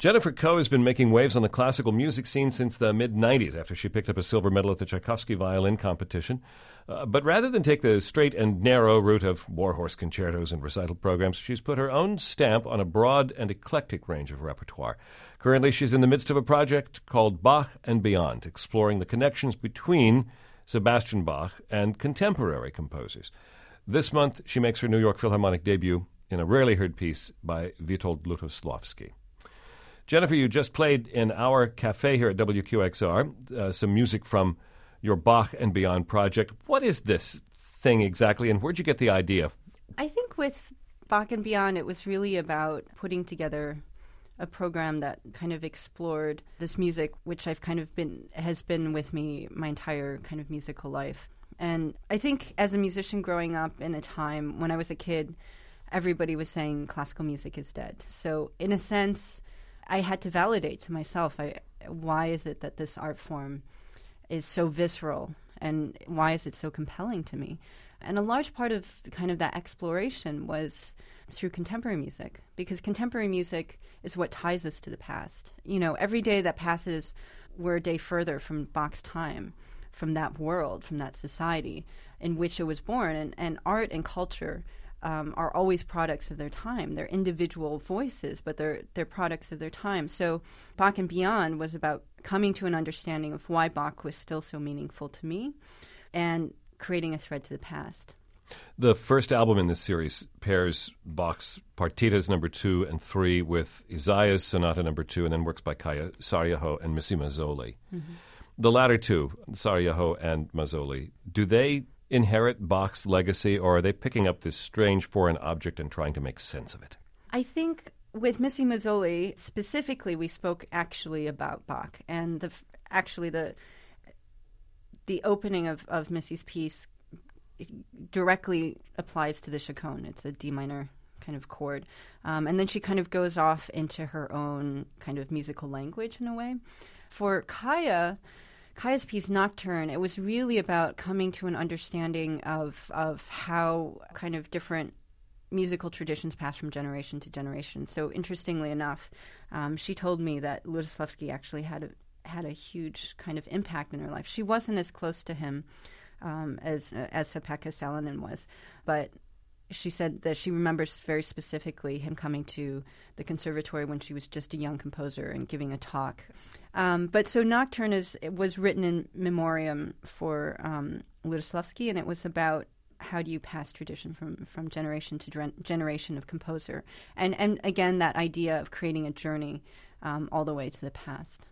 Jennifer Koh has been making waves on the classical music scene since the mid 90s after she picked up a silver medal at the Tchaikovsky violin competition. Uh, but rather than take the straight and narrow route of warhorse concertos and recital programs, she's put her own stamp on a broad and eclectic range of repertoire. Currently, she's in the midst of a project called Bach and Beyond, exploring the connections between Sebastian Bach and contemporary composers. This month, she makes her New York Philharmonic debut in a rarely heard piece by Witold Lutosławski. Jennifer, you just played in our cafe here at WQXR uh, some music from your Bach and Beyond project. What is this thing exactly, and where'd you get the idea? I think with Bach and Beyond, it was really about putting together a program that kind of explored this music, which I've kind of been has been with me my entire kind of musical life. And I think as a musician growing up in a time when I was a kid, everybody was saying classical music is dead. So in a sense, I had to validate to myself I, why is it that this art form is so visceral and why is it so compelling to me? And a large part of kind of that exploration was through contemporary music because contemporary music is what ties us to the past. You know, every day that passes, we're a day further from Bach's time, from that world, from that society in which it was born. And, and art and culture um, are always products of their time. They're individual voices, but they're they're products of their time. So Bach and Beyond was about coming to an understanding of why Bach was still so meaningful to me, and creating a thread to the past. The first album in this series pairs Bach's Partitas number two and three with Ysaÿe's Sonata number two, and then works by Kaija Saariaho and Missy Mazzoli. Mm-hmm. The latter two, Saariaho and Mazzoli, do they inherit Bach's legacy, or are they picking up this strange foreign object and trying to make sense of it? I think with Missy Mazzoli specifically, we spoke actually about Bach, and the actually the the opening of, of Missy's piece directly applies to the chaconne. It's a D minor kind of chord, um, and then she kind of goes off into her own kind of musical language in a way. For Kaija Kaija's piece Nocturne, it was really about coming to an understanding of of how kind of different musical traditions pass from generation to generation. So interestingly enough, um, she told me that Lutosławski actually had a, had a huge kind of impact in her life. She wasn't as close to him um, as as Pekka Salonen was, but she said that she remembers very specifically him coming to the conservatory when she was just a young composer and giving a talk. Um, but so Nocturne is was written in memoriam for um, Lutosławski, and it was about how do you pass tradition from, from generation to generation of composer, and and again that idea of creating a journey um, all the way to the past.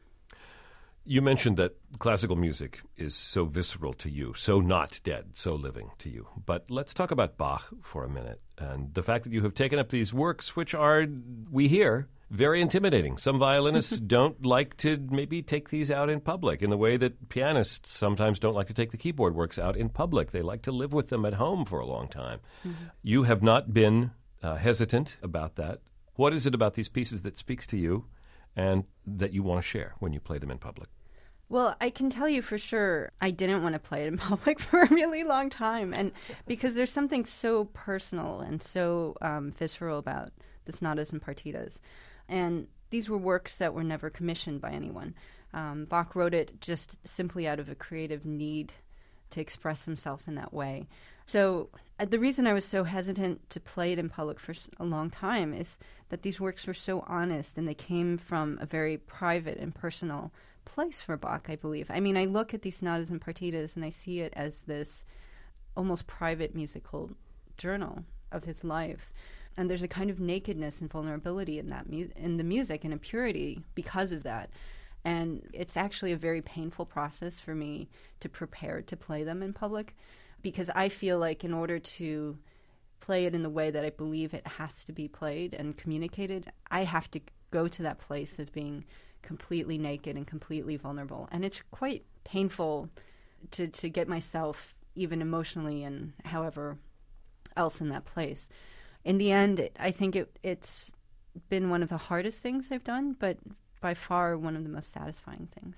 You mentioned that classical music is so visceral to you, so not dead, so living to you. But let's talk about Bach for a minute and the fact that you have taken up these works, which are, we hear, very intimidating. Some violinists don't like to maybe take these out in public in the way that pianists sometimes don't like to take the keyboard works out in public. They like to live with them at home for a long time. Mm-hmm. You have not been uh, hesitant about that. What is it about these pieces that speaks to you and that you want to share when you play them in public? Well, I can tell you for sure, I didn't want to play it in public for a really long time, and because there's something so personal and so um, visceral about the sonatas and partitas, and these were works that were never commissioned by anyone. Um, Bach wrote it just simply out of a creative need to express himself in that way. So uh, the reason I was so hesitant to play it in public for a long time is that these works were so honest and they came from a very private and personal place for Bach, I believe. I mean, I look at these sonatas and partitas and I see it as this almost private musical journal of his life. And there's a kind of nakedness and vulnerability in that mu- in the music and a purity because of that. And it's actually a very painful process for me to prepare to play them in public because I feel like in order to play it in the way that I believe it has to be played and communicated, I have to go to that place of being completely naked and completely vulnerable. And it's quite painful to, to get myself even emotionally and however else in that place. In the end, it, I think it, it's been one of the hardest things I've done, but by far one of the most satisfying things.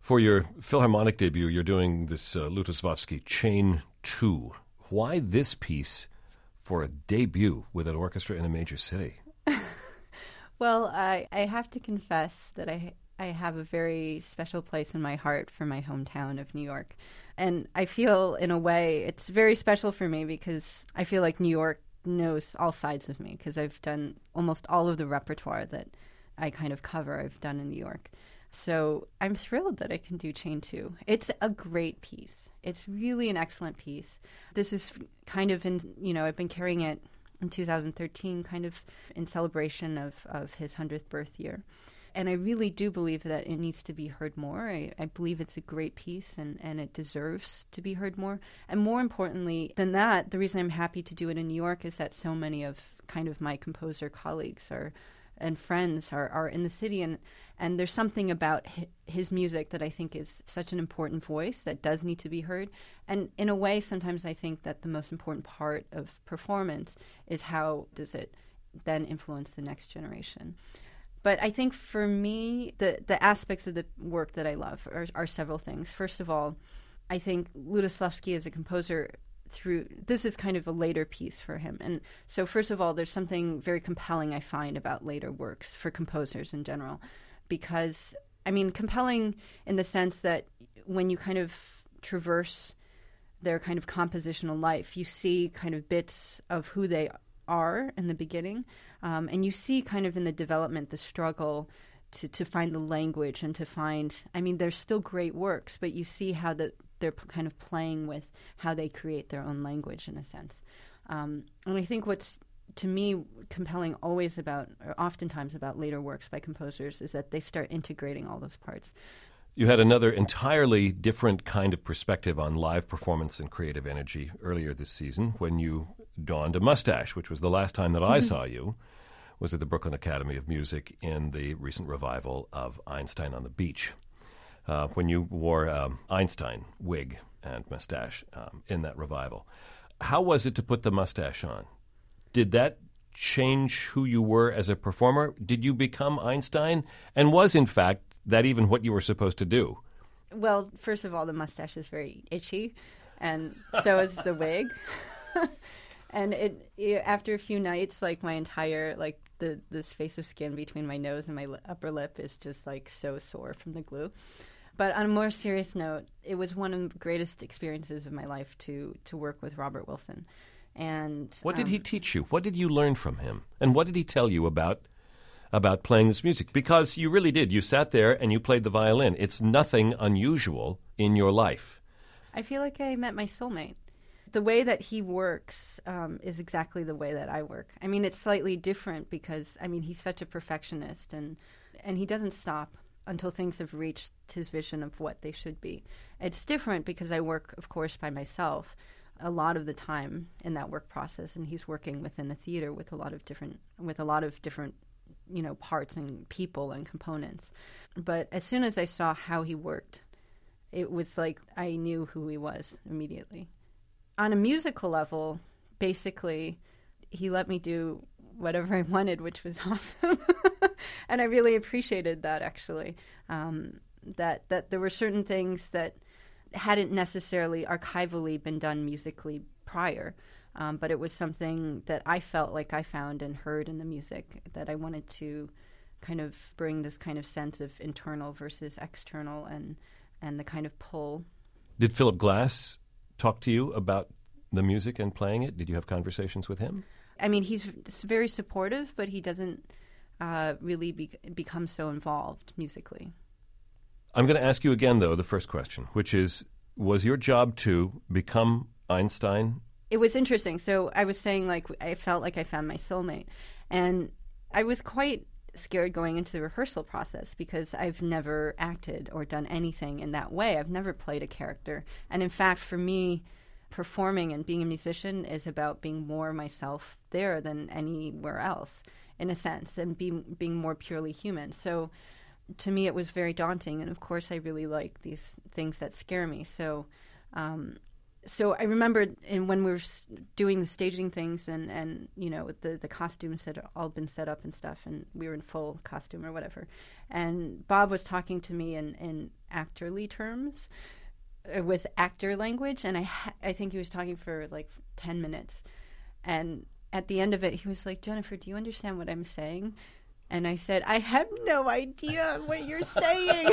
For your Philharmonic debut, you're doing this uh, Chain 2. Why this piece for a debut with an orchestra in a major city? Well, I, I have to confess that I I have a very special place in my heart for my hometown of New York. And I feel, in a way, it's very special for me because I feel like New York knows all sides of me because I've done almost all of the repertoire that I kind of cover, I've done in New York. So I'm thrilled that I can do Chain 2. It's a great piece. It's really an excellent piece. This is kind of in, you know, I've been carrying it in 2013, kind of in celebration of, of his 100th birth year. And I really do believe that it needs to be heard more. I, I believe it's a great piece and, and it deserves to be heard more. And more importantly than that, the reason I'm happy to do it in New York is that so many of kind of my composer colleagues are and friends are, are in the city and and there's something about his music that I think is such an important voice that does need to be heard and in a way sometimes I think that the most important part of performance is how does it then influence the next generation but I think for me, the, the aspects of the work that I love are, are several things. First of all, I think Lutoslawski as a composer through this is kind of a later piece for him. And so first of all, there's something very compelling I find about later works for composers in general because I mean compelling in the sense that when you kind of traverse their kind of compositional life, you see kind of bits of who they are in the beginning, um, and you see kind of in the development the struggle to, to find the language and to find, I mean, there's still great works, but you see how that they're kind of playing with how they create their own language in a sense. Um, and I think what's to me compelling always about, or oftentimes about later works by composers, is that they start integrating all those parts. You had another entirely different kind of perspective on live performance and creative energy earlier this season when you donned a mustache, which was the last time that I mm-hmm. saw you, was at the Brooklyn Academy of Music in the recent revival of Einstein on the Beach. Uh, when you wore um, Einstein wig and mustache um, in that revival. How was it to put the mustache on? Did that change who you were as a performer? Did you become Einstein? And was, in fact, that even what you were supposed to do? Well, first of all, the mustache is very itchy, and so is the wig. and it, it, after a few nights like my entire like the the space of skin between my nose and my li- upper lip is just like so sore from the glue. But on a more serious note it was one of the greatest experiences of my life to to work with robert wilson. And what did um, he teach you? What did you learn from him? And what did he tell you about about playing this music? Because you really did. You sat there and you played the violin. It's nothing unusual in your life. I feel like i met my soulmate the way that he works um, is exactly the way that I work. I mean, it's slightly different because I mean he's such a perfectionist and and he doesn't stop until things have reached his vision of what they should be. It's different because I work, of course, by myself a lot of the time in that work process, and he's working within the theater with a lot of different with a lot of different you know parts and people and components. But as soon as I saw how he worked, it was like I knew who he was immediately on a musical level, basically, he let me do whatever I wanted, which was awesome. and I really appreciated that actually. Um, that that there were certain things that hadn't necessarily archivally been done musically prior. Um, but it was something that I felt like I found and heard in the music that I wanted to kind of bring this kind of sense of internal versus external and and the kind of pull. Did Philip Glass talk to you about the music and playing it? Did you have conversations with him? I mean, he's very supportive, but he doesn't uh, really be- become so involved musically. I'm going to ask you again, though, the first question, which is Was your job to become Einstein? It was interesting. So I was saying, like, I felt like I found my soulmate. And I was quite scared going into the rehearsal process because I've never acted or done anything in that way. I've never played a character. And in fact, for me, performing and being a musician is about being more myself there than anywhere else, in a sense, and being being more purely human. So, to me, it was very daunting. And of course, I really like these things that scare me. So, um, so I remember in, when we were doing the staging things and, and you know the the costumes had all been set up and stuff and we were in full costume or whatever, and Bob was talking to me in in actorly terms, uh, with actor language, and I ha- I think he was talking for like ten minutes, and at the end of it, he was like, "Jennifer, do you understand what I'm saying?" And I said, I have no idea what you're saying.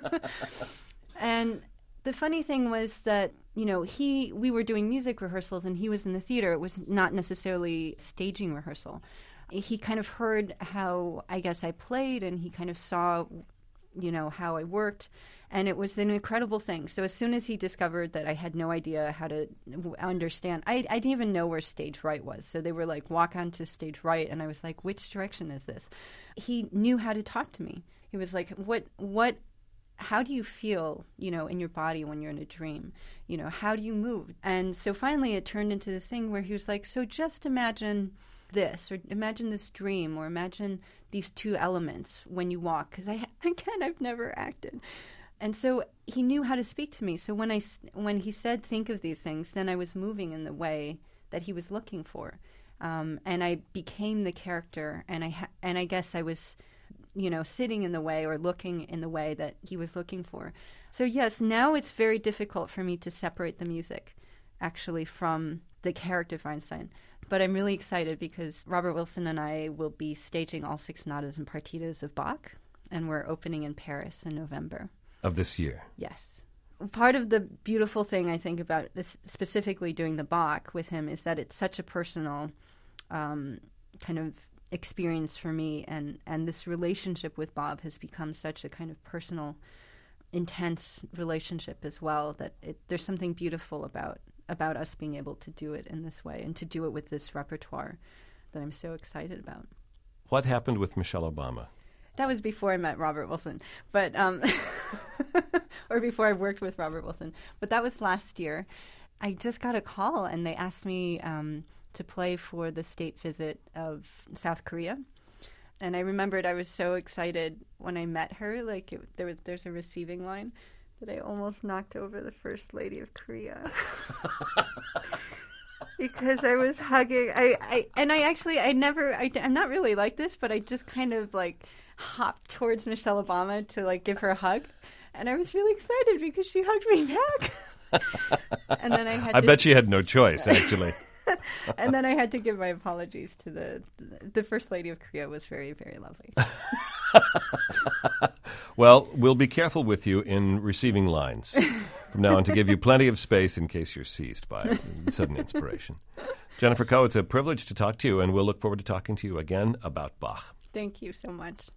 and the funny thing was that you know he we were doing music rehearsals and he was in the theater. It was not necessarily staging rehearsal. He kind of heard how i guess i played and he kind of saw you know how i worked. And it was an incredible thing. So as soon as he discovered that i had no idea how to understand i, I didn't even know where stage right was. So they were like walk on to stage right. And i was like which direction is this? He knew how to talk to me. He was like what what how do you feel, you know, in your body when you're in a dream? You know, how do you move? And so finally it turned into this thing where he was like, so just imagine this or imagine this dream or imagine these two elements when you walk because I again I've never acted. And so he knew how to speak to me. So when I when he said think of these things, then I was moving in the way that he was looking for. Um, and I became the character and I ha- and I guess I was you know, sitting in the way or looking in the way that he was looking for. So, yes, now it's very difficult for me to separate the music actually from the character of Einstein. But I'm really excited because Robert Wilson and I will be staging all six sonatas and partitas of Bach, and we're opening in Paris in November. Of this year? Yes. Part of the beautiful thing I think about this, specifically doing the Bach with him is that it's such a personal um, kind of experience for me and and this relationship with Bob has become such a kind of personal intense relationship as well that it, there's something beautiful about about us being able to do it in this way and to do it with this repertoire that I'm so excited about. What happened with Michelle Obama? That was before I met Robert Wilson, but um, or before I worked with Robert Wilson. But that was last year. I just got a call and they asked me um, to play for the state visit of South Korea. And I remembered I was so excited when I met her. Like it, there was, there's a receiving line that I almost knocked over the first lady of Korea because I was hugging. I, I and I actually I never I, I'm not really like this, but I just kind of like hopped towards Michelle Obama to like give her a hug, and I was really excited because she hugged me back. and then I had. I to, bet she had no choice, actually. and then I had to give my apologies to the the first lady of Korea was very very lovely. well, we'll be careful with you in receiving lines from now on to give you plenty of space in case you're seized by sudden inspiration. Jennifer Koh, it's a privilege to talk to you, and we'll look forward to talking to you again about Bach. Thank you so much.